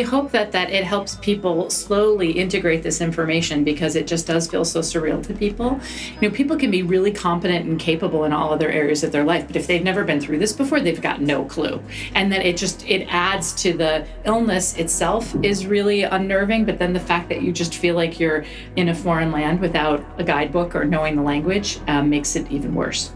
We hope that that it helps people slowly integrate this information because it just does feel so surreal to people. You know, people can be really competent and capable in all other areas of their life, but if they've never been through this before, they've got no clue. And that it just it adds to the illness itself is really unnerving, but then the fact that you just feel like you're in a foreign land without a guidebook or knowing the language um, makes it even worse.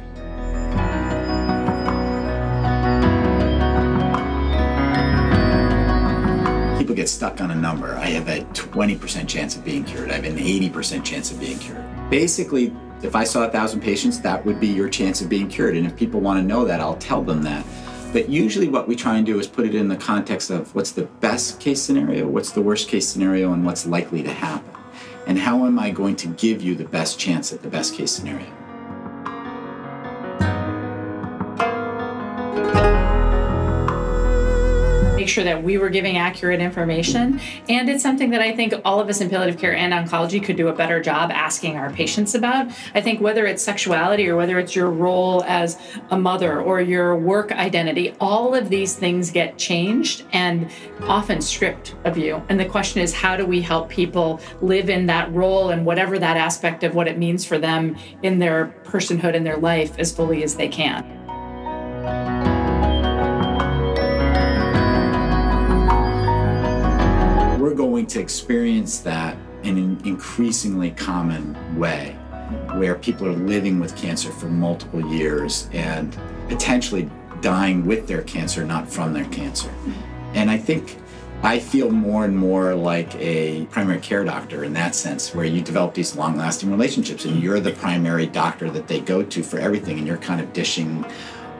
People get stuck on a number. I have a 20% chance of being cured. I have an 80% chance of being cured. Basically, if I saw a thousand patients, that would be your chance of being cured. And if people want to know that, I'll tell them that. But usually, what we try and do is put it in the context of what's the best case scenario, what's the worst case scenario, and what's likely to happen. And how am I going to give you the best chance at the best case scenario? Make sure that we were giving accurate information. And it's something that I think all of us in palliative care and oncology could do a better job asking our patients about. I think whether it's sexuality or whether it's your role as a mother or your work identity, all of these things get changed and often stripped of you. And the question is, how do we help people live in that role and whatever that aspect of what it means for them in their personhood and their life as fully as they can? Going to experience that in an increasingly common way where people are living with cancer for multiple years and potentially dying with their cancer, not from their cancer. And I think I feel more and more like a primary care doctor in that sense, where you develop these long lasting relationships and you're the primary doctor that they go to for everything, and you're kind of dishing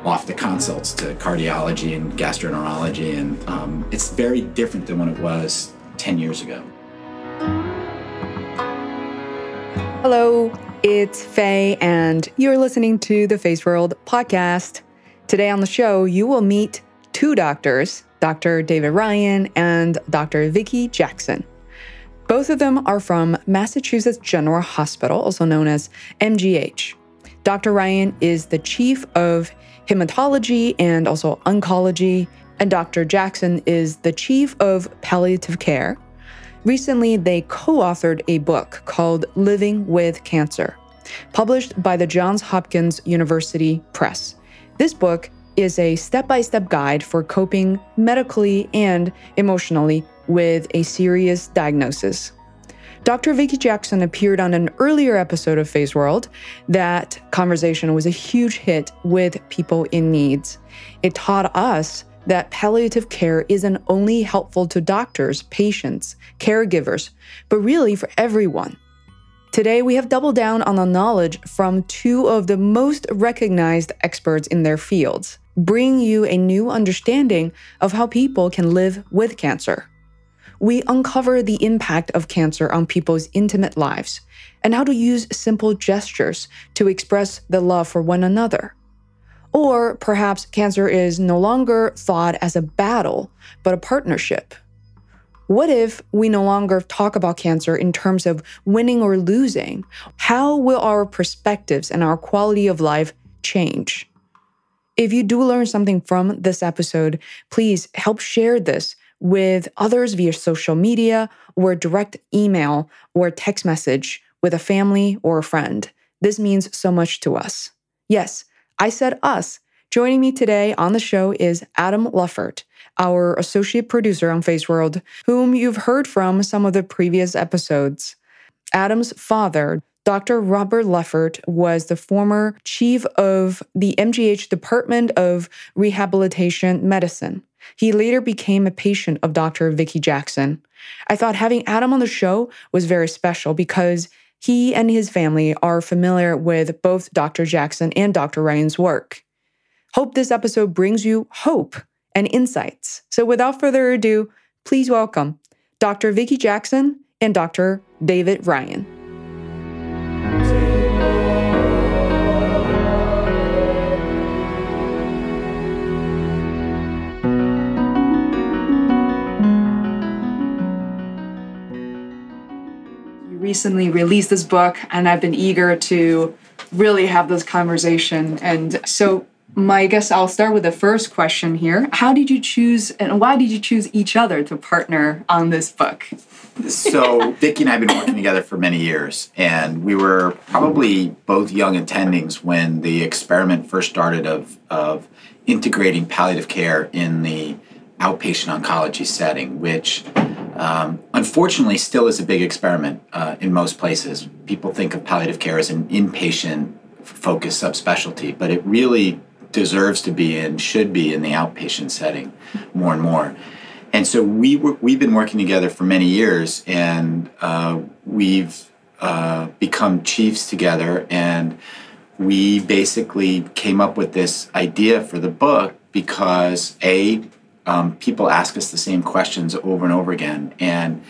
off the consults to cardiology and gastroenterology. And um, it's very different than when it was 10 years ago. Hello, it's Faye, and you're listening to the Face World podcast. Today on the show, you will meet two doctors, Dr. David Ryan and Dr. Vicki Jackson. Both of them are from Massachusetts General Hospital, also known as MGH. Dr. Ryan is the chief of hematology and also oncology and Dr. Jackson is the chief of palliative care. Recently, they co authored a book called Living with Cancer, published by the Johns Hopkins University Press. This book is a step by step guide for coping medically and emotionally with a serious diagnosis. Dr. Vicki Jackson appeared on an earlier episode of Phase World. That conversation was a huge hit with people in needs. It taught us that palliative care isn't only helpful to doctors, patients, caregivers, but really for everyone. Today, we have doubled down on the knowledge from two of the most recognized experts in their fields, bringing you a new understanding of how people can live with cancer. We uncover the impact of cancer on people's intimate lives and how to use simple gestures to express the love for one another. Or perhaps cancer is no longer thought as a battle, but a partnership. What if we no longer talk about cancer in terms of winning or losing? How will our perspectives and our quality of life change? If you do learn something from this episode, please help share this with others via social media or direct email or text message with a family or a friend. This means so much to us. Yes, I said us. Joining me today on the show is Adam Leffert, our associate producer on Face World, whom you've heard from some of the previous episodes. Adam's father, Dr. Robert Leffert, was the former chief of the MGH Department of Rehabilitation Medicine. He later became a patient of Dr. Vicki Jackson. I thought having Adam on the show was very special because he and his family are familiar with both Dr. Jackson and Dr. Ryan's work. Hope this episode brings you hope and insights. So without further ado, please welcome Dr. Vicki Jackson and Dr. David Ryan. Recently released this book, and I've been eager to really have this conversation. And so, my I guess I'll start with the first question here. How did you choose, and why did you choose each other to partner on this book? so Vicki and I have been working together for many years, and we were probably both young attendings when the experiment first started of of integrating palliative care in the outpatient oncology setting, which um, unfortunately still is a big experiment uh, in most places. People think of palliative care as an inpatient focused subspecialty, but it really deserves to be and should be in the outpatient setting more and more and so we we've been working together for many years, and uh, we've uh, become chiefs together, and we basically came up with this idea for the book because a um, people ask us the same questions over and over again, and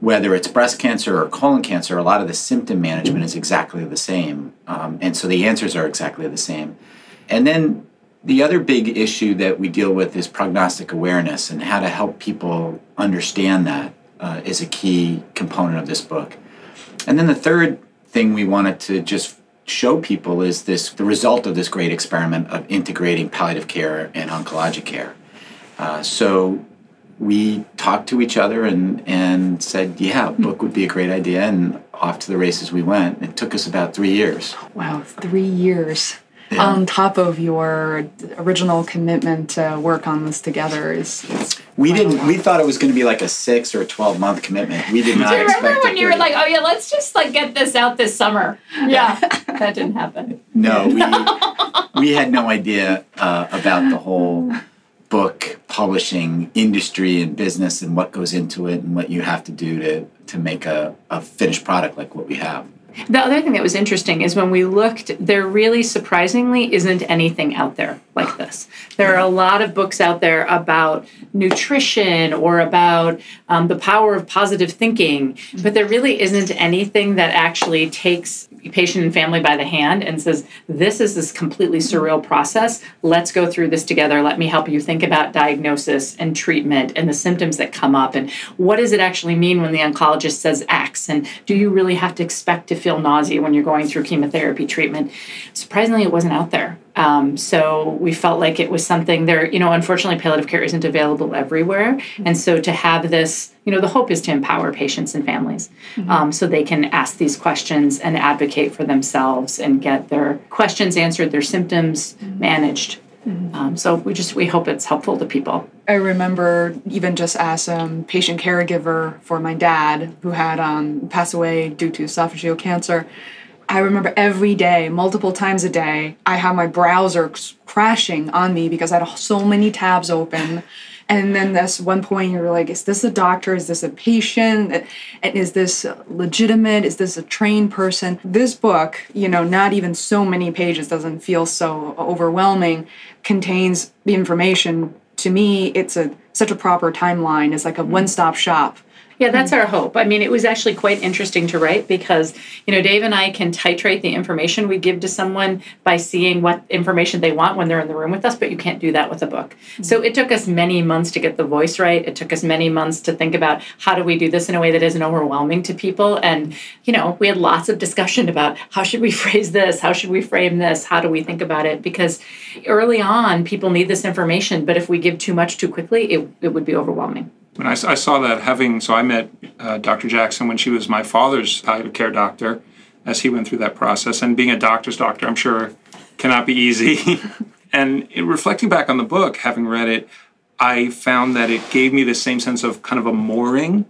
whether it's breast cancer or colon cancer, a lot of the symptom management is exactly the same, um, and so the answers are exactly the same. And then the other big issue that we deal with is prognostic awareness and how to help people understand that uh, is a key component of this book. And then the third thing we wanted to just show people is this the result of this great experiment of integrating palliative care and oncologic care. Uh, so we talked to each other and, and said, yeah, book would be a great idea. And off to the races we went. It took us about three years. Wow, three years yeah. on top of your original commitment to work on this together is, is we didn't we thought it was going to be like a six or a 12 month commitment we did not Do you remember when you were like oh yeah let's just like get this out this summer yeah that didn't happen no we we had no idea uh, about the whole book publishing industry and business and what goes into it and what you have to do to to make a, a finished product like what we have the other thing that was interesting is when we looked, there really surprisingly isn't anything out there like this. There are a lot of books out there about nutrition or about um, the power of positive thinking, but there really isn't anything that actually takes patient and family by the hand and says, This is this completely surreal process. Let's go through this together. Let me help you think about diagnosis and treatment and the symptoms that come up. And what does it actually mean when the oncologist says X? And do you really have to expect to feel nausea when you're going through chemotherapy treatment? Surprisingly, it wasn't out there. Um, so we felt like it was something there, you know, unfortunately, palliative care isn't available everywhere. And so to have this, you know, the hope is to empower patients and families mm-hmm. um, so they can ask these questions and advocate for themselves and get their questions answered, their symptoms mm-hmm. managed. Mm-hmm. Um, so we just we hope it's helpful to people. I remember even just as a um, patient caregiver for my dad who had um, passed away due to esophageal cancer. I remember every day, multiple times a day, I had my browser crashing on me because I had so many tabs open. And then this one point you're like, is this a doctor? Is this a patient? And is this legitimate? Is this a trained person? This book, you know, not even so many pages, doesn't feel so overwhelming, contains the information. To me, it's a such a proper timeline. It's like a one-stop shop yeah, that's our hope. I mean, it was actually quite interesting to write because, you know, Dave and I can titrate the information we give to someone by seeing what information they want when they're in the room with us, but you can't do that with a book. Mm-hmm. So it took us many months to get the voice right. It took us many months to think about how do we do this in a way that isn't overwhelming to people. And, you know, we had lots of discussion about how should we phrase this? How should we frame this? How do we think about it? Because early on, people need this information, but if we give too much too quickly, it, it would be overwhelming. When I, I saw that having, so I met uh, Dr. Jackson when she was my father's palliative care doctor as he went through that process. And being a doctor's doctor, I'm sure, cannot be easy. and reflecting back on the book, having read it, I found that it gave me the same sense of kind of a mooring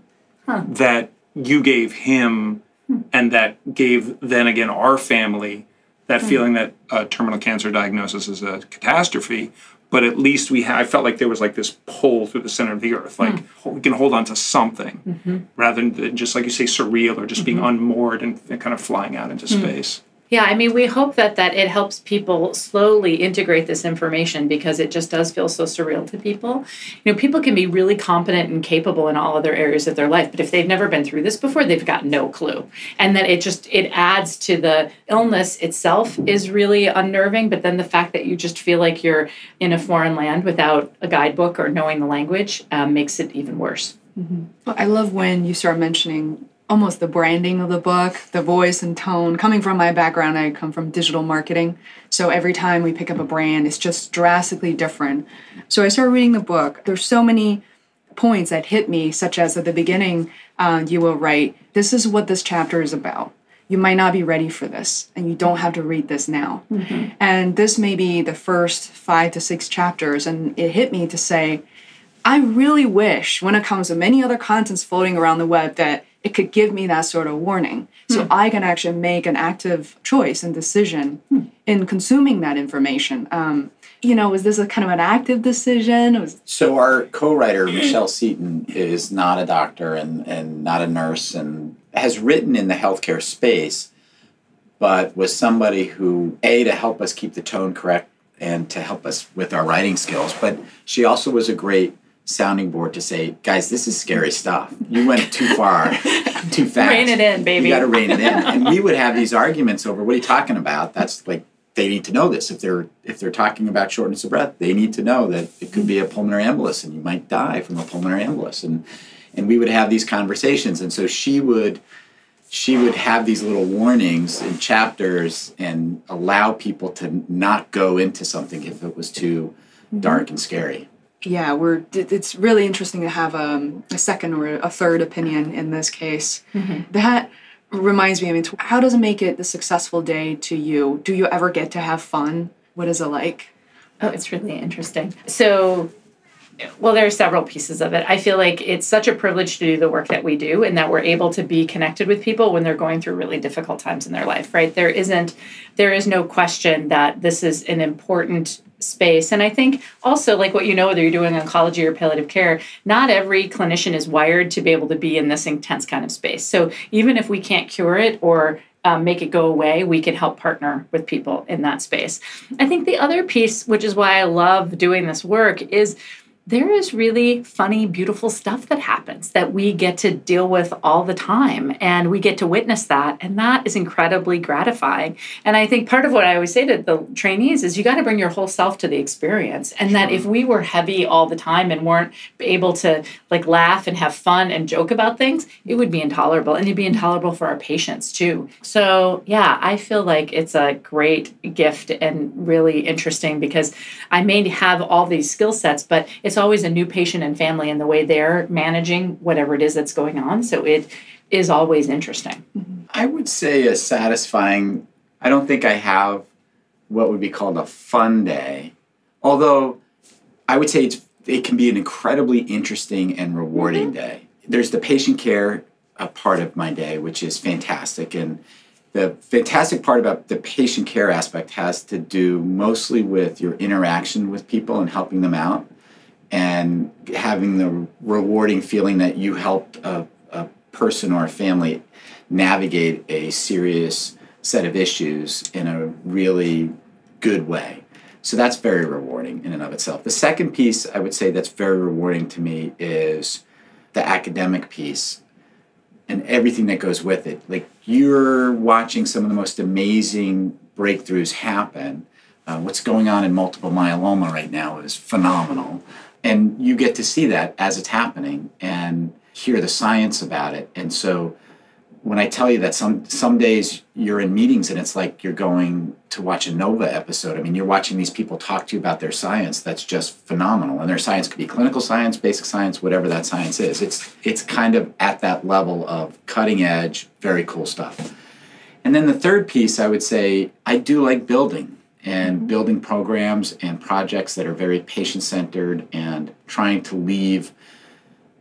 huh. that you gave him hmm. and that gave then again our family that hmm. feeling that a terminal cancer diagnosis is a catastrophe but at least we had, I felt like there was like this pull through the center of the earth. Like Hmm. we can hold on to something Mm-hmm. rather than just like you say, surreal or just being unmoored and, and kind of flying out into Hmm. space. Yeah, I mean, we hope that that it helps people slowly integrate this information because it just does feel so surreal to people. You know, people can be really competent and capable in all other areas of their life, but if they've never been through this before, they've got no clue. And then it just it adds to the illness itself is really unnerving, but then the fact that you just feel like you're in a foreign land without a guidebook or knowing the language um, makes it even worse. I love when you start mentioning almost the branding of the book, the voice and tone. Coming from my background, I come from digital marketing. So every time we pick up a brand, it's just drastically different. So I started reading the book. There's so many points that hit me, such as at the beginning, uh, you will write, This is what this chapter is about. You might not be ready for this, and you don't have to read this now. And this may be the first five to six chapters, and it hit me to say, I really wish when it comes to many other contents floating around the web that it could give me that sort of warning so I can actually make an active choice and decision in consuming that information. Um, you know, was this a kind of an active decision? Was So our co-writer Michelle Seaton is not a doctor and, and not a nurse and has written in the healthcare space, but was somebody who a to help us keep the tone correct and to help us with our writing skills. But she also was a great sounding board to say, guys, this is scary stuff. You went too far, too fast. Rein it in, baby. You got to rein it in. And we would have these arguments over what are you talking about? That's like they need to know this. If they're if they're talking about shortness of breath, they need to know that it could be a pulmonary embolus and you might die from a pulmonary embolus. And and we would have these conversations. And so she would she would have these little warnings in chapters and allow people to not go into something if it was too mm-hmm. dark and scary. Yeah, we're. It's really interesting to have um, a second or a third opinion in this case. That reminds me. I mean, how does it make it the successful day to you? Do you ever get to have fun? What is it like? Oh, it's really interesting. So, well, there are several pieces of it. I feel like it's such a privilege to do the work that we do and that we're able to be connected with people when they're going through really difficult times in their life, right? There isn't, there is no question that this is an important space. And I think also, like what you know, whether you're doing oncology or palliative care, not every clinician is wired to be able to be in this intense kind of space. So even if we can't cure it or um, make it go away, we can help partner with people in that space. I think the other piece, which is why I love doing this work, is there is really funny, beautiful stuff that happens that we get to deal with all the time. And we get to witness that. And that is incredibly gratifying. And I think part of what I always say to the trainees is you got to bring your whole self to the experience. And that if we were heavy all the time and weren't able to like laugh and have fun and joke about things, it would be intolerable. And it'd be intolerable for our patients too. So, yeah, I feel like it's a great gift and really interesting because I may have all these skill sets, but it's always a new patient and family and the way they're managing whatever it is that's going on. So it is always interesting. I would say a satisfying. I don't think I have what would be called a fun day, although I would say it's it can be an incredibly interesting and rewarding mm-hmm. day. There's the patient care a part of my day, which is fantastic, and the fantastic part about the patient care aspect has to do mostly with your interaction with people and helping them out, and having the rewarding feeling that you helped a, a person or a family navigate a serious set of issues in a really good way. So that's very rewarding in and of itself. The second piece I would say that's very rewarding to me is the academic piece and everything that goes with it. Like you're watching some of the most amazing breakthroughs happen. Uh, what's going on in multiple myeloma right now is phenomenal. And you get to see that as it's happening and hear the science about it. And so when I tell you that some some days you're in meetings and it's like you're going to watch a Nova episode. I mean, you're watching these people talk to you about their science. That's just phenomenal. And their science could be clinical science, basic science, whatever that science is. It's it's kind of at that level of cutting edge, very cool stuff. And then the third piece, I would say, I do like building and building programs and projects that are very patient centered and trying to leave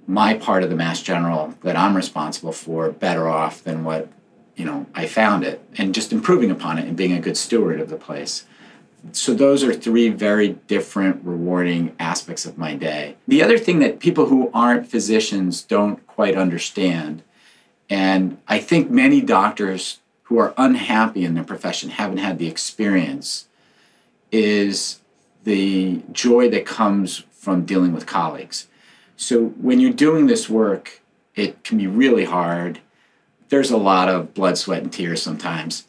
my part of the Mass General that I'm responsible for better off than what you know I found it, and just improving upon it and being a good steward of the place. So those are three very different rewarding aspects of my day. The other thing that people who aren't physicians don't quite understand, and I think many doctors who are unhappy in their profession haven't had the experience, is the joy that comes from dealing with colleagues. So when you're doing this work, it can be really hard. There's a lot of blood, sweat, and tears sometimes.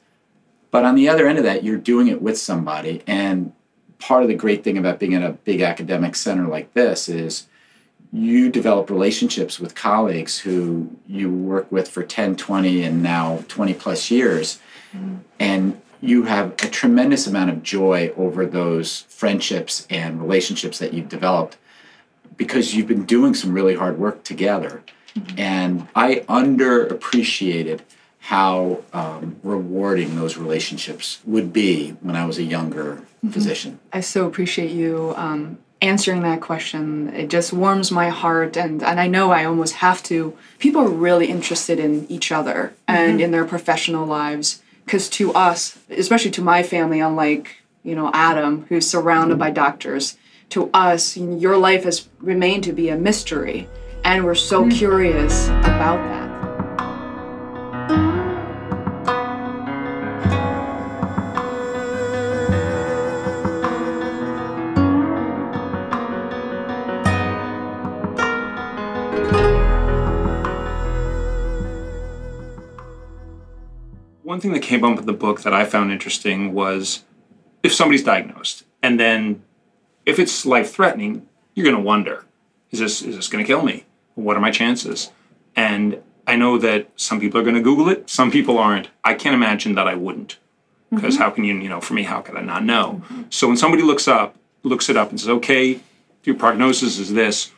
But on the other end of that, you're doing it with somebody. And part of the great thing about being in a big academic center like this is you develop relationships with colleagues who you work with for 10, 20, and now 20 plus years. Mm-hmm. And you have a tremendous amount of joy over those friendships and relationships that you've developed because you've been doing some really hard work together. Mm-hmm. And I underappreciated how um, rewarding those relationships would be when I was a younger mm-hmm. physician. I so appreciate you um, answering that question. It just warms my heart, and, and I know I almost have to. People are really interested in each other and mm-hmm. in their professional lives because to us, especially to my family, unlike you know Adam, who's surrounded by doctors, to us, your life has remained to be a mystery, and we're so mm-hmm. curious about that. One thing that came up in the book that I found interesting was if somebody's diagnosed and then if it's life threatening, you're going to wonder, is this is this going to kill me? What are my chances? And I know that some people are going to Google it, some people aren't. I can't imagine that I wouldn't, because mm-hmm. how can you, you know, for me, how could I not know? Mm-hmm. So when somebody looks up, looks it up, and says, okay, your prognosis is this.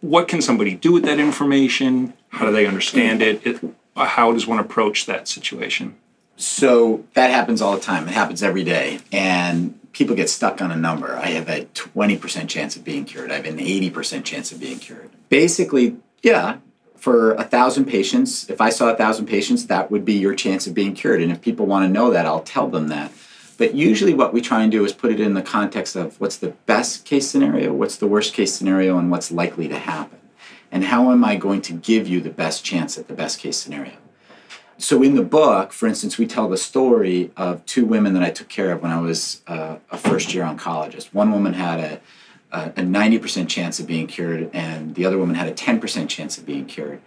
What can somebody do with that information? How do they understand it? it Uh, how does one approach that situation? So that happens all the time. It happens every day. And people get stuck on a number. I have a 20% chance of being cured. I have an 80% chance of being cured. Basically, yeah, for a thousand patients, if I saw a thousand patients, that would be your chance of being cured. And if people want to know that, I'll tell them that. But usually, what we try and do is put it in the context of what's the best case scenario, what's the worst case scenario, and what's likely to happen and how am I going to give you the best chance at the best case scenario? So, in the book, for instance, we tell the story of two women that I took care of when I was uh, a first year oncologist. One woman had a, a, a 90% chance of being cured, and the other woman had a 10% chance of being cured.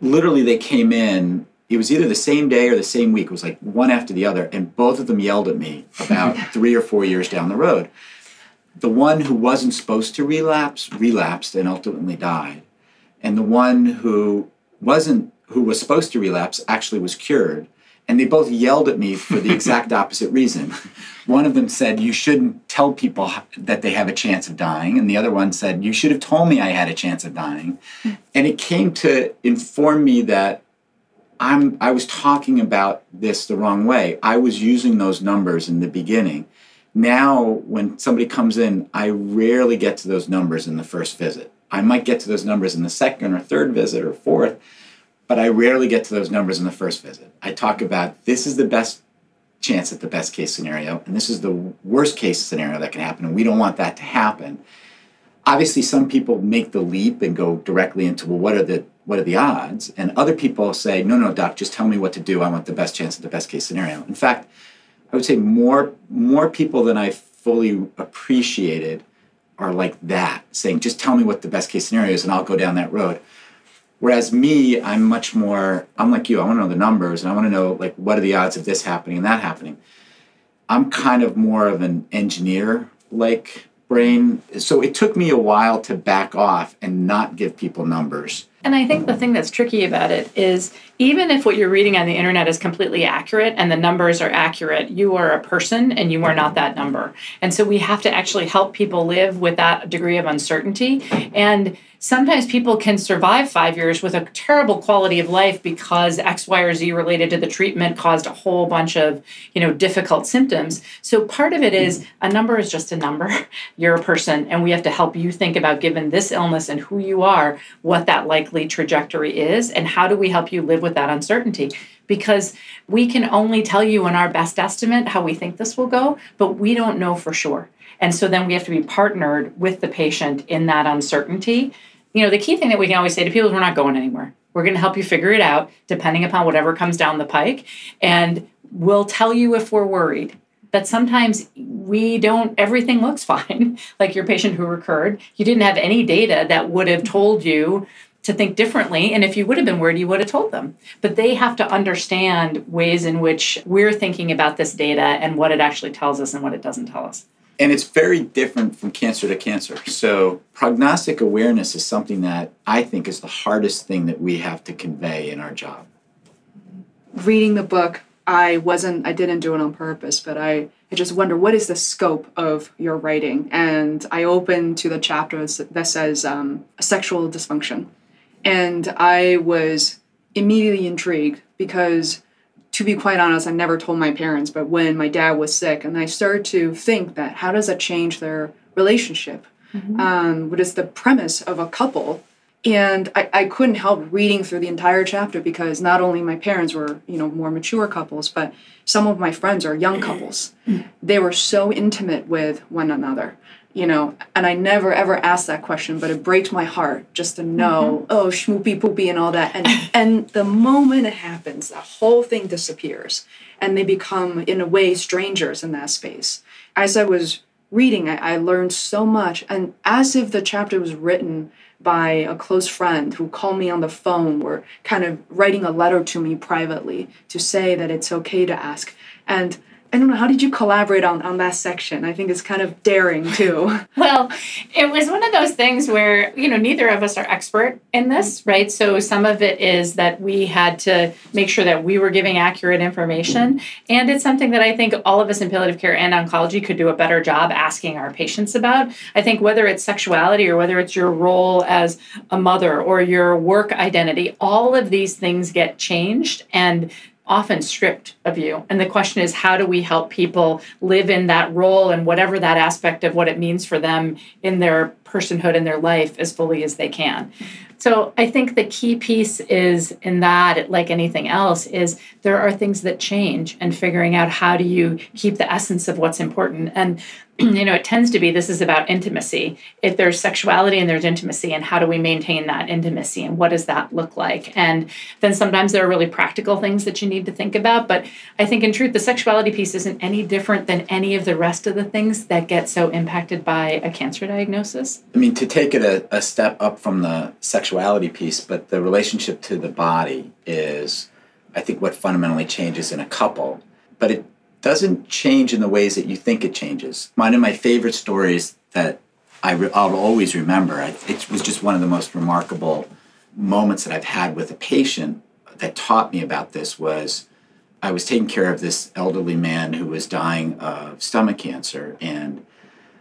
Literally, they came in it was either the same day or the same week. It was like one after the other, and both of them yelled at me about three or four years down the road the one who wasn't supposed to relapse relapsed and ultimately died. And the one who wasn't who was supposed to relapse actually was cured. And they both yelled at me for the exact opposite reason. One of them said you shouldn't tell people that they have a chance of dying. And the other one said you should have told me i had a chance of dying. And it came to inform me that i'm i was talking about this the wrong way. I was using those numbers in the beginning now, when somebody comes in, I rarely get to those numbers in the first visit. I might get to those numbers in the second or third visit or fourth, but I rarely get to those numbers in the first visit. I talk about this is the best chance at the best case scenario, and this is the worst case scenario that can happen, and we don't want that to happen. Obviously, some people make the leap and go directly into well, what are the what are the odds? And other people say, no, no, doc, just tell me what to do. I want the best chance at the best case scenario. In fact, I would say more more people than I fully appreciated are like that, saying, just tell me what the best case scenario is and I'll go down that road. Whereas me, I'm much more, I'm like you, I want to know the numbers and I want to know like what are the odds of this happening and that happening. I'm kind of more of an engineer like brain. So it took me a while to back off and not give people numbers. And I think the thing that's tricky about it is even if what you're reading on the internet is completely accurate and the numbers are accurate, you are a person and you are not that number. And so we have to actually help people live with that degree of uncertainty. And sometimes people can survive five years with a terrible quality of life because X, Y, or Z related to the treatment caused a whole bunch of, you know, difficult symptoms. So part of it is a number is just a number. You're a person, and we have to help you think about given this illness and who you are, what that like likely trajectory is and how do we help you live with that uncertainty? Because we can only tell you in our best estimate how we think this will go but we don't know for sure. And so then we have to be partnered with the patient in that uncertainty. You know the key thing that we can always say to people is we're not going anywhere. We're going to help you figure it out depending upon whatever comes down the pike and we'll tell you if we're worried. That sometimes we don't everything looks fine like your patient who recurred. You didn't have any data that would have told you to think differently and if you would have been worried you would have told them but they have to understand ways in which we're thinking about this data and what it actually tells us and what it doesn't tell us and it's very different from cancer to cancer. So, prognostic awareness is something that I think is the hardest thing that we have to convey in our job. Reading the book I wasn't, I didn't do it on purpose, but I, I just wonder what is the scope of your writing? And I opened to the chapter that says um, sexual dysfunction. And I was immediately intrigued because, to be quite honest, I never told my parents, but when my dad was sick, and I started to think that how does that change their relationship? Mm-hmm. Um, what is the premise of a couple and I, I couldn't help reading through the entire chapter because not only my parents were you know more mature couples but some of my friends are young couples they were so intimate with one another you know and i never ever asked that question but it breaks my heart just to know mm-hmm. oh schmoopy poopy and all that and and the moment it happens the whole thing disappears and they become in a way strangers in that space as i was reading I, I learned so much and as if the chapter was written by a close friend who called me on the phone or kind of writing a letter to me privately to say that it's okay to ask. And I don't know, how did you collaborate on, on that section? I think it's kind of daring too. well, it was one of those things where, you know, neither of us are expert in this, right? So some of it is that we had to make sure that we were giving accurate information. And it's something that I think all of us in palliative care and oncology could do a better job asking our patients about. I think whether it's sexuality or whether it's your role as a mother or your work identity, all of these things get changed. And often stripped of you. And the question is, how do we help people live in that role and whatever that aspect of what it means for them in their personhood and their life as fully as they can? So I think the key piece is in that, like anything else, is there are things that change and figuring out how do you keep the essence of what's important. And you know, it tends to be this is about intimacy. If there's sexuality and there's intimacy, and how do we maintain that intimacy and what does that look like? And then sometimes there are really practical things that you need to think about. But I think in truth, the sexuality piece isn't any different than any of the rest of the things that get so impacted by a cancer diagnosis. I mean, to take it a, a step up from the sexuality piece, but the relationship to the body is, I think, what fundamentally changes in a couple. But it doesn't change in the ways that you think it changes. One of my favorite stories that I re- I'll always remember, I, it was just one of the most remarkable moments that I've had with a patient that taught me about this was I was taking care of this elderly man who was dying of stomach cancer and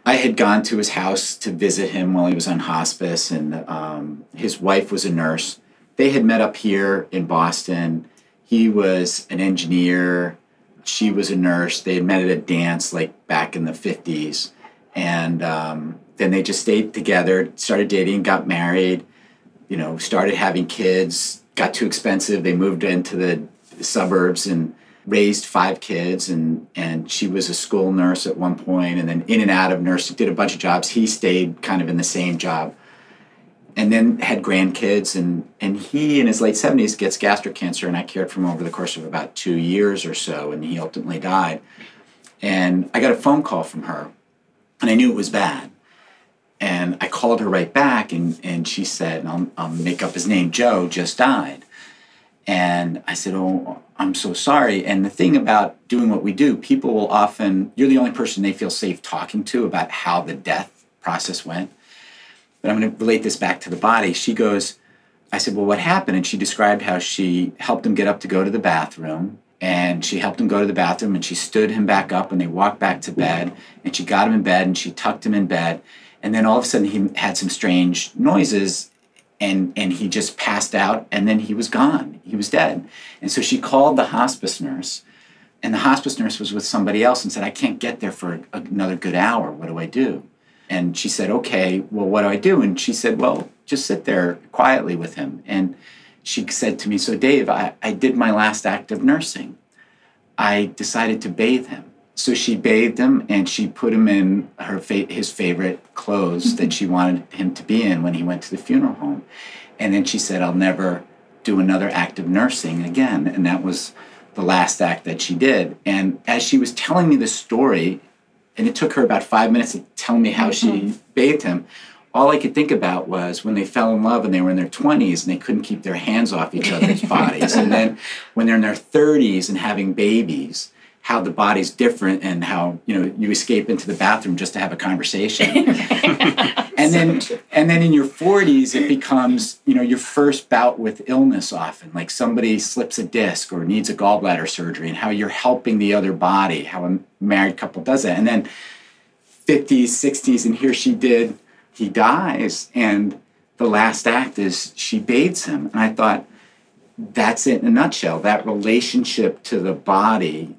I had gone to his house to visit him while he was on hospice, and um, his wife was a nurse. They had met up here in Boston. He was an engineer she was a nurse. They had met at a dance like back in the 50s. And um, then they just stayed together, started dating, got married, you know, started having kids, got too expensive. They moved into the suburbs and raised five kids. And, and she was a school nurse at one point and then in and out of nursing, did a bunch of jobs. He stayed kind of in the same job and then had grandkids and and he in his late 70s gets gastric cancer and i cared for him over the course of about two years or so and he ultimately died. And i got a phone call from her and i knew it was bad. And i called her right back and, and she said and I'll, I'll make up his name joe just died. And i said oh i'm so sorry. And the thing about doing what we do people will often you're the only person they feel safe talking to about how the death process went but I'm going to relate this back to the body. She goes, I said, Well, what happened? And she described how she helped him get up to go to the bathroom. And she helped him go to the bathroom and she stood him back up and they walked back to bed. And she got him in bed and she tucked him in bed. And then all of a sudden he had some strange noises and, and he just passed out and then he was gone. He was dead. And so she called the hospice nurse. And the hospice nurse was with somebody else and said, I can't get there for another good hour. What do I do? And she said, okay, well, what do I do? And she said, well, just sit there quietly with him. And she said to me, So, Dave, I, I did my last act of nursing. I decided to bathe him. So she bathed him and she put him in her fa- his favorite clothes that she wanted him to be in when he went to the funeral home. And then she said, I'll never do another act of nursing again. And that was the last act that she did. And as she was telling me the story, and it took her about five minutes to tell me how mm-hmm. she bathed him, all I could think about was when they fell in love and they were in their 20s and they couldn't keep their hands off each other's bodies. And then when they're in their 30s and having babies, how the body's different and how you know you escape into the bathroom just to have a conversation and then and then in your 40s it becomes you know your first bout with illness often like somebody slips a disc or needs a gallbladder surgery and how you're helping the other body how a married couple does that. And then 50s 60s and here she did he dies and the last act is she bathes him. And i thought that's it in a nutshell. That relationship to the body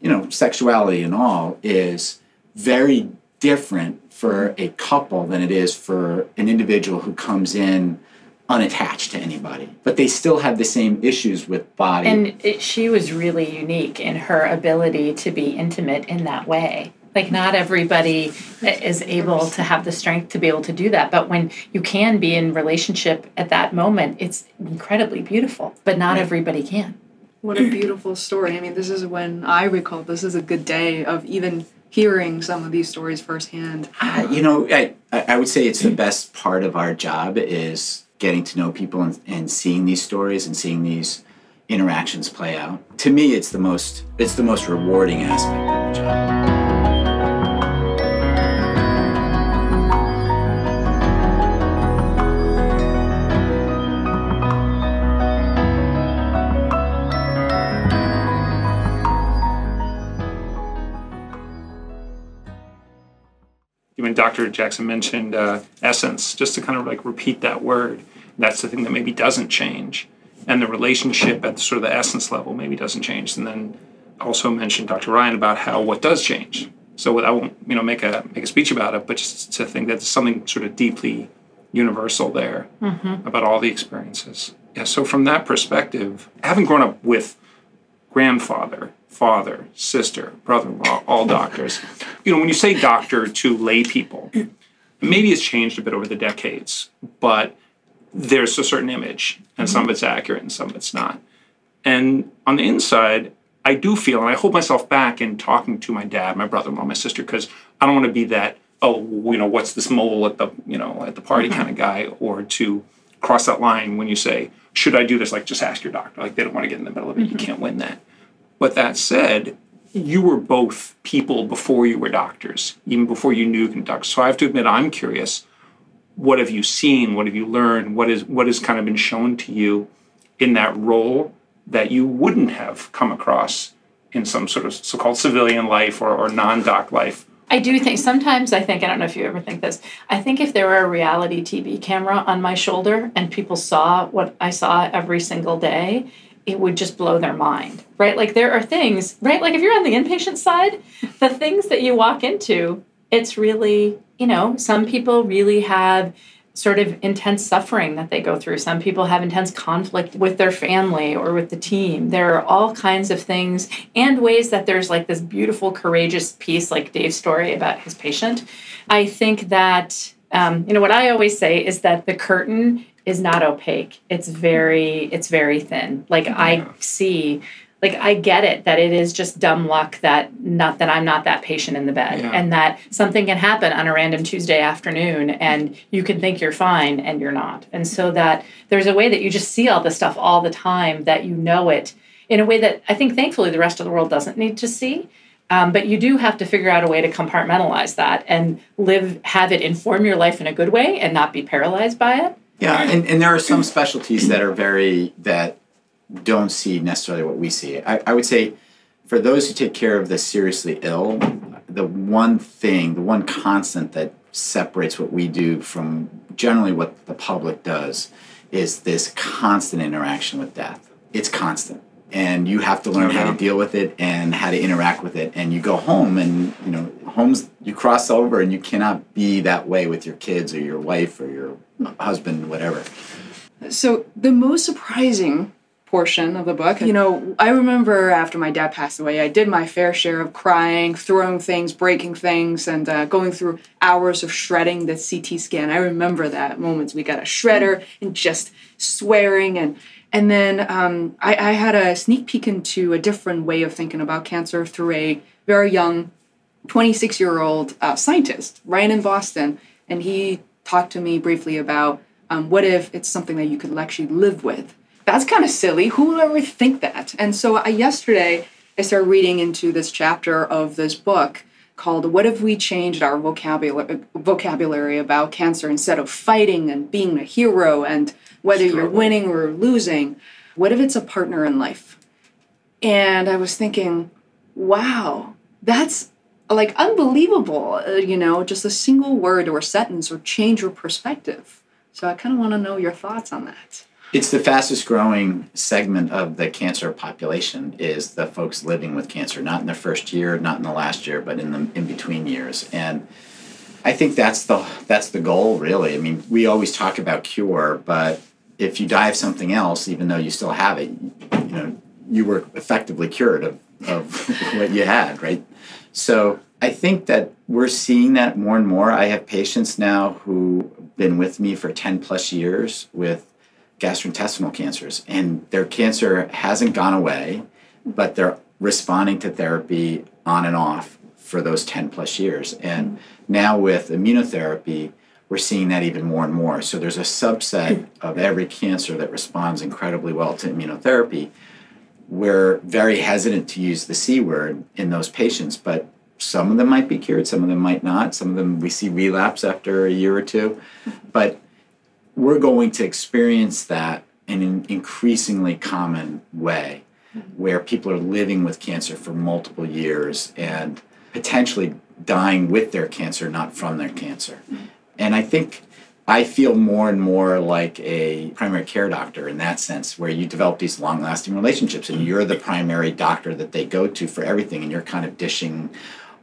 you know, sexuality and all is very different for a couple than it is for an individual who comes in unattached to anybody. But they still have the same issues with body. And it, she was really unique in her ability to be intimate in that way. Like, not everybody is able to have the strength to be able to do that. But when you can be in relationship at that moment, it's incredibly beautiful. But not right. everybody can. What a beautiful story. I mean, this is when I recall this is a good day of even hearing some of these stories firsthand. Uh, you know, I, I would say it's the best part of our job is getting to know people and, and seeing these stories and seeing these interactions play out. To me, it's the most it's the most rewarding aspect of the job. Dr. Jackson mentioned uh, essence, just to kind of like repeat that word, that's the thing that maybe doesn't change. And the relationship at sort of the essence level maybe doesn't change. And then also mentioned Dr. Ryan about how what does change. So I won't, you know, make a make a speech about it, but just to think that there's something sort of deeply universal there mm-hmm. about all the experiences. Yeah. So from that perspective, having grown up with grandfather father, sister, brother in law, all doctors. You know, when you say doctor to lay people, maybe it's changed a bit over the decades, but there's a certain image, and mm-hmm. some of it's accurate and some of it's not. And on the inside, I do feel, and I hold myself back in talking to my dad, my brother-in-law, my sister, because I don't want to be that, oh, you know, what's this mole at the, you know, at the party mm-hmm. kind of guy, or to cross that line when you say, should I do this? Like, just ask your doctor. Like, they don't want to get in the middle of it. Mm-hmm. You can't win that. But that said, you were both people before you were doctors, even before you knew doctors. So I have to admit, I'm curious. What have you seen? What have you learned? What is what has kind of been shown to you in that role that you wouldn't have come across in some sort of so-called civilian life or, or non-doc life? I do think sometimes I think I don't know if you ever think this. I think if there were a reality TV camera on my shoulder and people saw what I saw every single day, it would just blow their mind, right? Like there are things, right? Like if you're on the inpatient side, the things that you walk into, it's really, you know, some people really have sort of intense suffering that they go through. Some people have intense conflict with their family or with the team. There are all kinds of things and ways that there's like this beautiful, courageous piece, like Dave's story about his patient. I think that, um, you know, what I always say is that the curtain is not opaque. It's very it's very thin. Like yeah. I see like I get it that it is just dumb luck that not that I'm not that patient in the bed yeah. and that something can happen on a random Tuesday afternoon and you can think you're fine and you're not. And so that there's a way that you just see all this stuff all the time that you know it in a way that I think thankfully the rest of the world doesn't need to see. Um, but you do have to figure out a way to compartmentalize that and live, have it inform your life in a good way and not be paralyzed by it. Yeah, and, and there are some specialties that are very that don't see necessarily what we see. I, I would say for those who take care of the seriously ill, the one thing, the one constant that separates what we do from generally what the public does is this constant interaction with death. It's constant. and you have to learn No how to deal with it and how to interact with it and you go home and you know homes you cross over and you cannot be that way with your kids or your wife or your husband whatever So the most surprising portion of the book, you know, I remember after my dad passed away, I did my fair share of crying, throwing things, breaking things, and uh, going through hours of shredding the CT scan. I remember that moments we got a shredder and just swearing and. And then um, I, I had a sneak peek into a different way of thinking about cancer through a very young 26 year old uh, scientist, Ryan in Boston, and he talked to me briefly about um, what if it's something that you could actually live with. That's kind of silly. Who would ever think that? And so I, yesterday, I started reading into this chapter of this book called What If We Changed Our Vocabulary, vocabulary about cancer instead of fighting and being a hero and whether you're winning or losing? What if it's a partner in life? And I was thinking, wow, that's like unbelievable. Uh, you know, just a single word or sentence or change your perspective. So I kind of want to know your thoughts on that. It's the fastest growing segment of the cancer population is the folks living with cancer not in the first year not in the last year but in the in between years. And i think that's the that's the goal really. I mean we always talk about cure but if you die of something else even though you still have it you know you were effectively cured of, of what you had right? So i think that we're seeing that more and more. I have patients now who've been with me for 10 plus years with gastrointestinal cancers and their cancer hasn't gone away but they're responding to therapy on and off for those 10 plus years. And now with immunotherapy we're seeing that even more and more. So there's a subset of every cancer that responds incredibly well to immunotherapy. We're very hesitant to use the c word in those patients but some of them might be cured some of them might not. Some of them we see relapse after a year or two. But we're going to experience that in an increasingly common way where people are living with cancer for multiple years and potentially dying with their cancer, not from their cancer. And I think I feel more and more like a primary care doctor in that sense, where you develop these long lasting relationships and you're the primary doctor that they go to for everything, and you're kind of dishing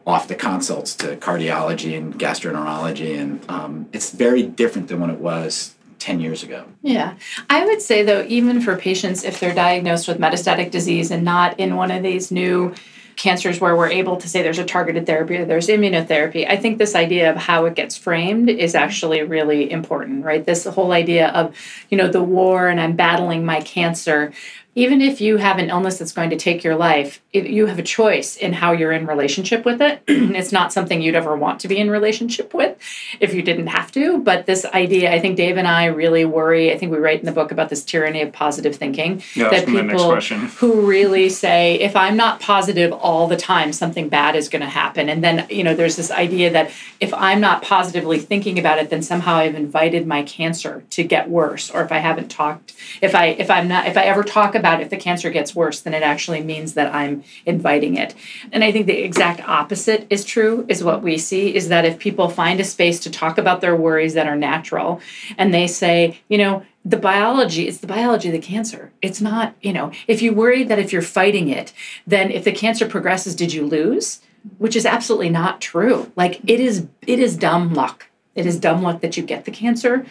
off the consults to cardiology and gastroenterology. And um, it's very different than what it was 10 years ago. Yeah. I would say, though, even for patients, if they're diagnosed with metastatic disease and not in one of these new cancers where we're able to say there's a targeted therapy or there's immunotherapy, I think this idea of how it gets framed is actually really important, right? This whole idea of, you know, the war and I'm battling my cancer. Even if you have an illness that's going to take your life, it, you have a choice in how you're in relationship with it. it's not something you'd ever want to be in relationship with if you didn't have to. But this idea, I think Dave and I really worry. I think we write in the book about this tyranny of positive thinking. Yeah, next question. who really say, if I'm not positive all the time, something bad is going to happen. And then, you know, there's this idea that if I'm not positively thinking about it, then somehow I've invited my cancer to get worse. Or if I haven't talked, if I if I'm not if I ever talk about if the cancer gets worse, then it actually means that I'm inviting it. And I think the exact opposite is true, is what we see, is that if people find a space to talk about their worries that are natural and they say, you know, the biology it's the biology of the cancer. It's not you know if you worry that if you're fighting it then if the cancer progresses did you lose? Which is absolutely not true. Like it is it is dumb luck. It is dumb luck that you get the cancer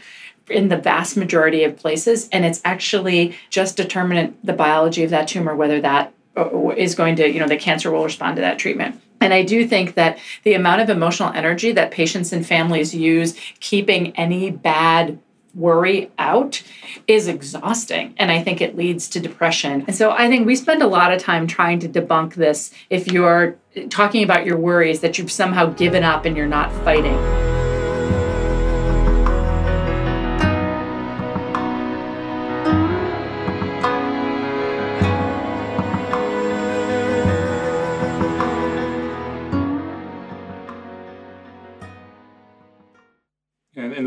in the vast majority of places and it's actually just determinant the biology of that tumor whether that uh, going to you know the cancer will respond to that treatment. And I do think that the amount of emotional energy that patients and families use keeping any bad worry out is exhausting and i think it leads to depression. And so i think we spend a lot of time trying to debunk this if you're talking about your worries that you've somehow given up and you're not fighting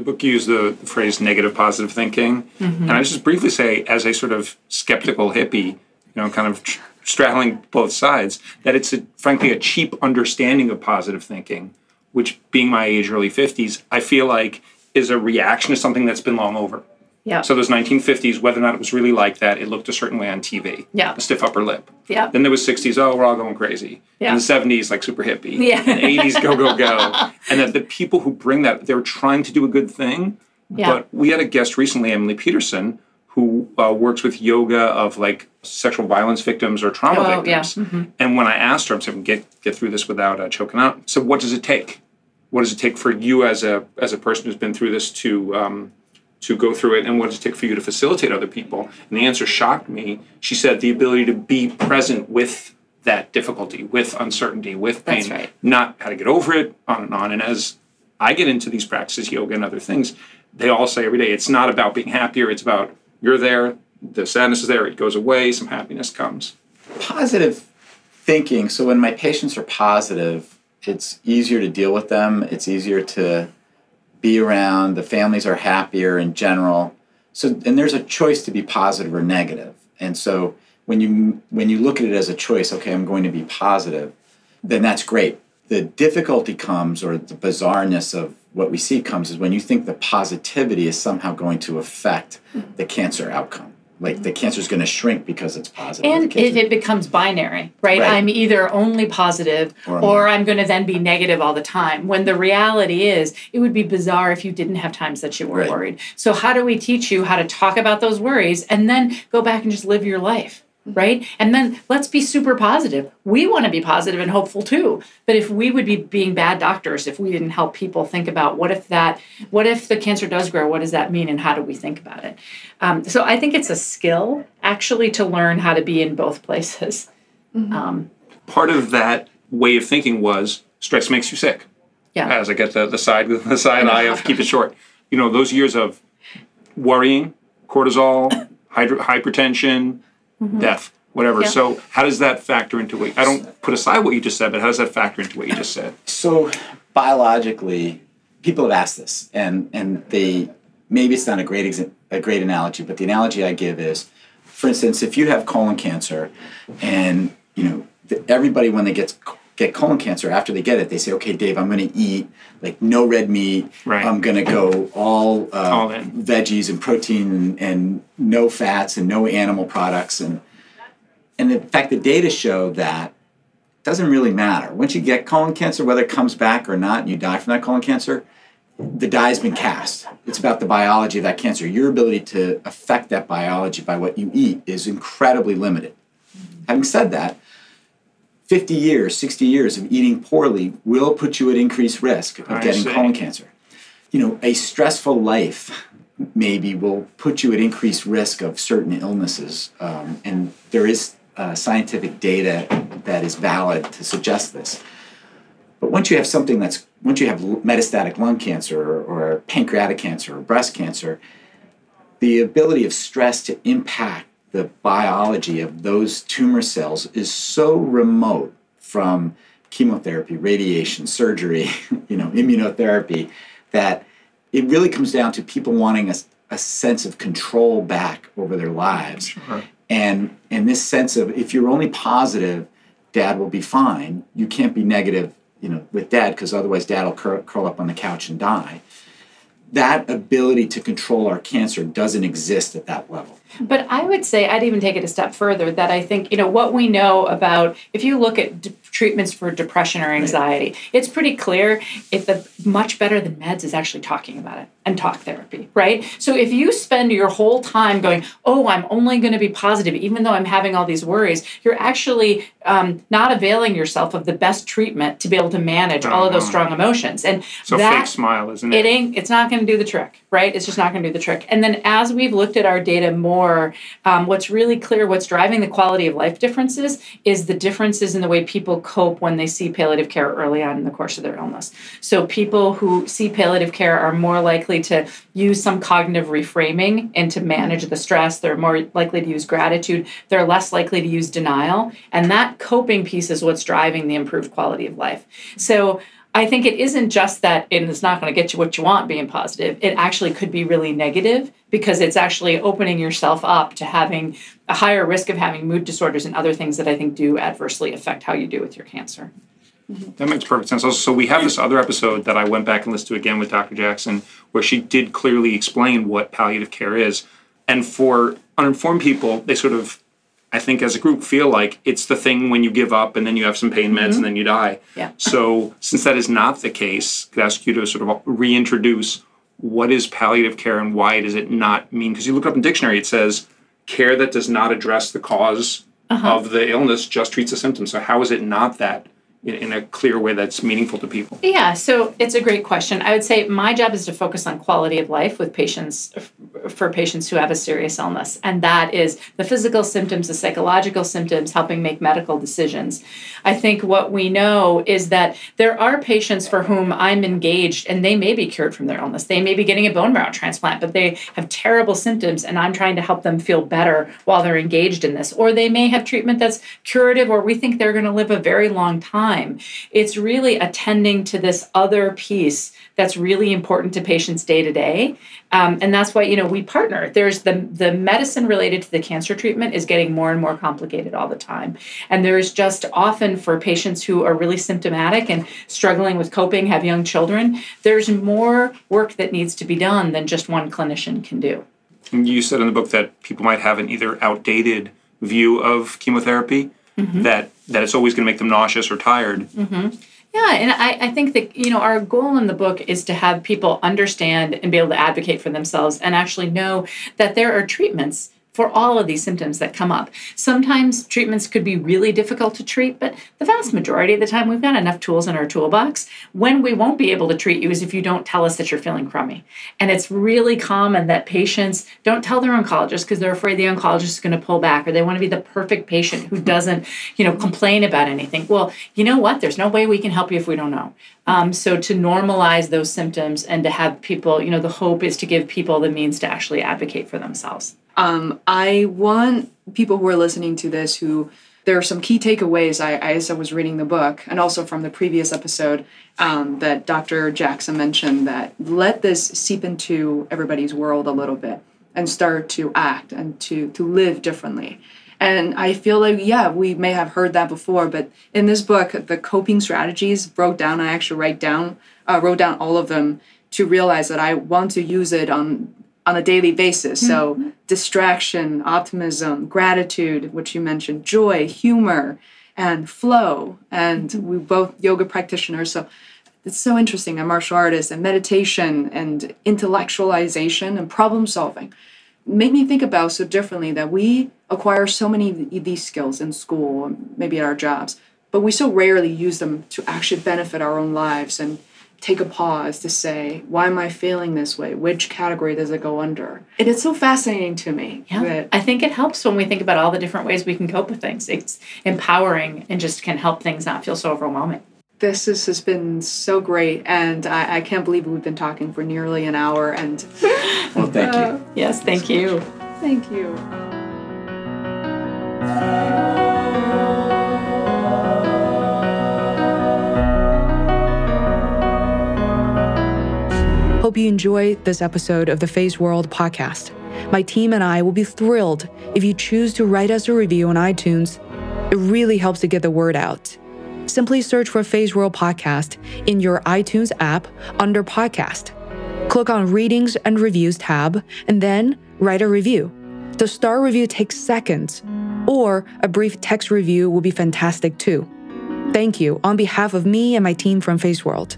book, you use the phrase negative positive thinking. Mm-hmm. And I just briefly say, as a sort of skeptical hippie, you know, kind of tr- straddling both sides, that it's a, frankly a cheap understanding of positive thinking, which, being my age, early 50s, I feel like is a reaction to something that's been long over. Yeah. So those 1950s, whether or not it was really like that, it looked a certain way on TV. Yeah. A stiff upper lip. Yeah. Then there was 60s, oh, we're all going crazy. Yeah. And the 70s, like super hippie. Yeah. And 80s, go, go, go. and that the people who bring that, they're trying to do a good thing. Yeah. But we had a guest recently, Emily Peterson, who uh, works with yoga of like sexual violence victims or trauma Oh, yeah. victims. And when I asked her, I'm saying, get get through this without uh, choking out. So what does it take? What does it take for you as a as a person who's been through this to um, to go through it, and what does it take for you to facilitate other people? And the answer shocked me. She said the ability to be present with that difficulty, with uncertainty, with pain, That's right. not how to get over it, on and on. And as I get into these practices, yoga and other things, they all say every day it's not about being happier. It's about you're there, the sadness is there, it goes away, some happiness comes. positive thinking. So when my patients are positive, it's easier to deal with them. It's easier to be around. The families are happier in general. So and there's a choice to be positive or negative. And so when you when you look at it as a choice, okay, I'm going to be positive, then that's great. The difficulty comes or the bizarreness of what we see comes is when you think the positivity is somehow going to affect the cancer outcome. Like the cancer is going to shrink because it's positive. And if it becomes binary, right? Right. I'm either only positive Or or, I'm I'm going to then be negative all the time. When the reality is, it would be bizarre if you didn't have times that you were Right. worried. So, how do we teach you how to talk about those worries and then go back and just live your life? Right? And then let's be super positive. We want to be positive and hopeful too. But if we would be being bad doctors if we didn't help people think about what if that, what if the cancer does grow? What does that mean? And how do we think about it? Um, so I think it's a skill actually to learn how to be in both places. Um, Part of that way of thinking was stress makes you sick. yeah. As I get the, the side the side eye of keep it short. You know, those years of worrying, cortisol, hydro, hypertension, Mm-hmm. death, whatever. Yeah. So how does that factor into what I don't put aside what you just said, but how does that factor into what you just said? So biologically, people have asked this, and and they maybe it's not a great exa- a great analogy, but the analogy I give is, for instance, if you have colon cancer, and you know th- everybody when they get get colon cancer after they get it, they say, okay, Dave, I'm going to eat like no red meat. Right. I'm going to go all, uh, All veggies and protein and, and no fats and no animal products and and in fact the data show that doesn't really matter. Once you get colon cancer, whether it comes back or not, and you die from that colon cancer, the die has been cast. It's about the biology of that cancer. Your ability to affect that biology by what you eat is incredibly limited. Having said that, 50 years, 60 years of eating poorly will put you at increased risk of I getting see. colon cancer. You know, a stressful life maybe will put you at increased risk of certain illnesses. Um, and there is uh, scientific data that is valid to suggest this. But once you have something that's, once you have metastatic lung cancer or, or pancreatic cancer or breast cancer, the ability of stress to impact the biology of those tumor cells is so remote from chemotherapy, radiation, surgery, you know, immunotherapy, that it really comes down to people wanting a, a sense of control back over their lives. And and this sense of if you're only positive, dad will be fine. You can't be negative, you know, with dad because otherwise dad will curl, curl up on the couch and die. That ability to control our cancer doesn't exist at that level. But I would say I'd even take it a step further that I think, you know, what we know about if you look at d- treatments for depression or anxiety, it's pretty clear if the much better than meds is actually talking about it and talk therapy, right? So if you spend your whole time going, "Oh, I'm only going to be positive even though I'm having all these worries," you're actually um, not availing yourself of the best treatment to be able to manage all of those strong emotions. And So that fake smile, isn't it? it ain't it's not going to do the trick right it's just not going to do the trick and then as we've looked at our data more um, what's really clear what's driving the quality of life differences is the differences in the way people cope when they see palliative care early on in the course of their illness. So people who see palliative care are more likely to use some cognitive reframing and to manage the stress. They're more likely to use gratitude. They're less likely to use denial. And that coping piece is what's driving the improved quality of life. So I think it isn't just that it's not going to get you what you want being positive. It actually could be really negative because it's actually opening yourself up to having a higher risk of having mood disorders and other things that I think do adversely affect how you do with your cancer. Mm-hmm. That makes perfect sense. Also, so we have this other episode that I went back and listened to again with Dr. Jackson, where she did clearly explain what palliative care is. And for uninformed people, they sort of, I think, as a group, feel like it's the thing when you give up and then you have some pain meds and mm-hmm. then you die. Yeah. So, since that is not the case, could ask you to sort of reintroduce what is palliative care and why does it not mean? Because you look up in dictionary, it says care that does not address the cause uh-huh. of the illness, just treats the symptoms. So, how is it not that in, in a clear way that's meaningful to people? Yeah, so it's a great question. I would say my job is to focus on quality of life with patients for patients who have a serious illness, and that is the physical symptoms, the psychological symptoms, helping make medical decisions. I think what we know is that there are patients for whom I'm engaged and they may be cured from their illness. They may be getting a bone marrow transplant, but they have terrible symptoms, and I'm trying to help them feel better while they're engaged in this. Or they may have treatment that's curative, or we think they're going to live a very long time. It's really attending to this other piece that's really important to patients day to day. Um, and that's why you know we partner. There's the the medicine related to the cancer treatment is getting more and more complicated all the time, and there's just often for patients who are really symptomatic and struggling with coping, have young children. There's more work that needs to be done than just one clinician can do. And you said in the book that people might have an either outdated view of chemotherapy, that that it's always going to make them nauseous or tired. Yeah, and I, I think that you know our goal in the book is to have people understand and be able to advocate for themselves and actually know that there are treatments for all of these symptoms that come up. Sometimes treatments could be really difficult to treat, but the vast majority of the time we've got enough tools in our toolbox. When we won't be able to treat you is if you don't tell us that you're feeling crummy. And it's really common that patients don't tell their oncologist because they're afraid the oncologist is going to pull back or they want to be the perfect patient who doesn't, you know, complain about anything. Well, you know what? There's no way we can help you if we don't know. Um, so to normalize those symptoms and to have people, you know, the hope is to give people the means to actually advocate for themselves. Um, I want people who are listening to this who there are some key takeaways I, as I was reading the book and also from the previous episode um, that Dr. Jackson mentioned that let this seep into everybody's world a little bit and start to act and to to live differently. And I feel like, yeah, we may have heard that before, but in this book, the coping strategies broke down. I actually write down, uh, wrote down all of them to realize that I want to use it on on a daily basis. So mm-hmm. distraction, optimism, gratitude, which you mentioned, joy, humor, and flow. And mm-hmm. we both yoga practitioners, so it's so interesting. I'm martial artist and meditation and intellectualization and problem solving made me think about so differently that we acquire so many of these skills in school, maybe at our jobs, but we so rarely use them to actually benefit our own lives and take a pause to say, why am I feeling this way? Which category does it go under? And it's so fascinating to me. Yeah, that- I think it helps when we think about all the different ways we can cope with things. It's empowering and just can help things not feel so overwhelming. this is, has been so great, and I, I can't believe we've been talking for nearly an hour. And Well, thank you. Yes, thank you. thank you. Hope you enjoy this episode of the Phase World podcast. My team and I will be thrilled if you choose to write us a review on iTunes. It really helps to get the word out. Simply search for Phase World Podcast in your iTunes app under podcast. Click on Readings and Reviews tab and then write a review. The star review takes seconds, or a brief text review will be fantastic too. Thank you on behalf of me and my team from Phase World.